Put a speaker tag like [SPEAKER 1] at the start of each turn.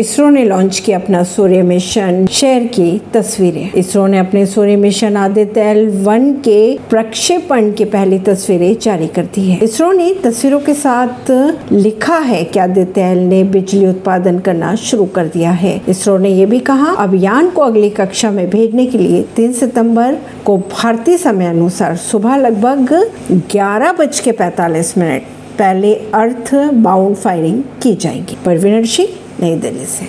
[SPEAKER 1] इसरो ने लॉन्च किया अपना सूर्य मिशन शहर की तस्वीरें। इसरो ने अपने सूर्य मिशन आदित्य एल वन के प्रक्षेपण की पहली तस्वीरें जारी कर दी है। इसरो ने तस्वीरों के साथ लिखा है कि आदित्य एल ने बिजली उत्पादन करना शुरू कर दिया है। इसरो ने यह भी कहा, अभियान को अगली कक्षा में भेजने के लिए तीन सितंबर को भारतीय समय अनुसार सुबह लगभग ग्यारह बज के पैतालीस मिनट पहले अर्थ बाउंड फायरिंग की जाएगी। परवीन सिंह नई दिल्ली से।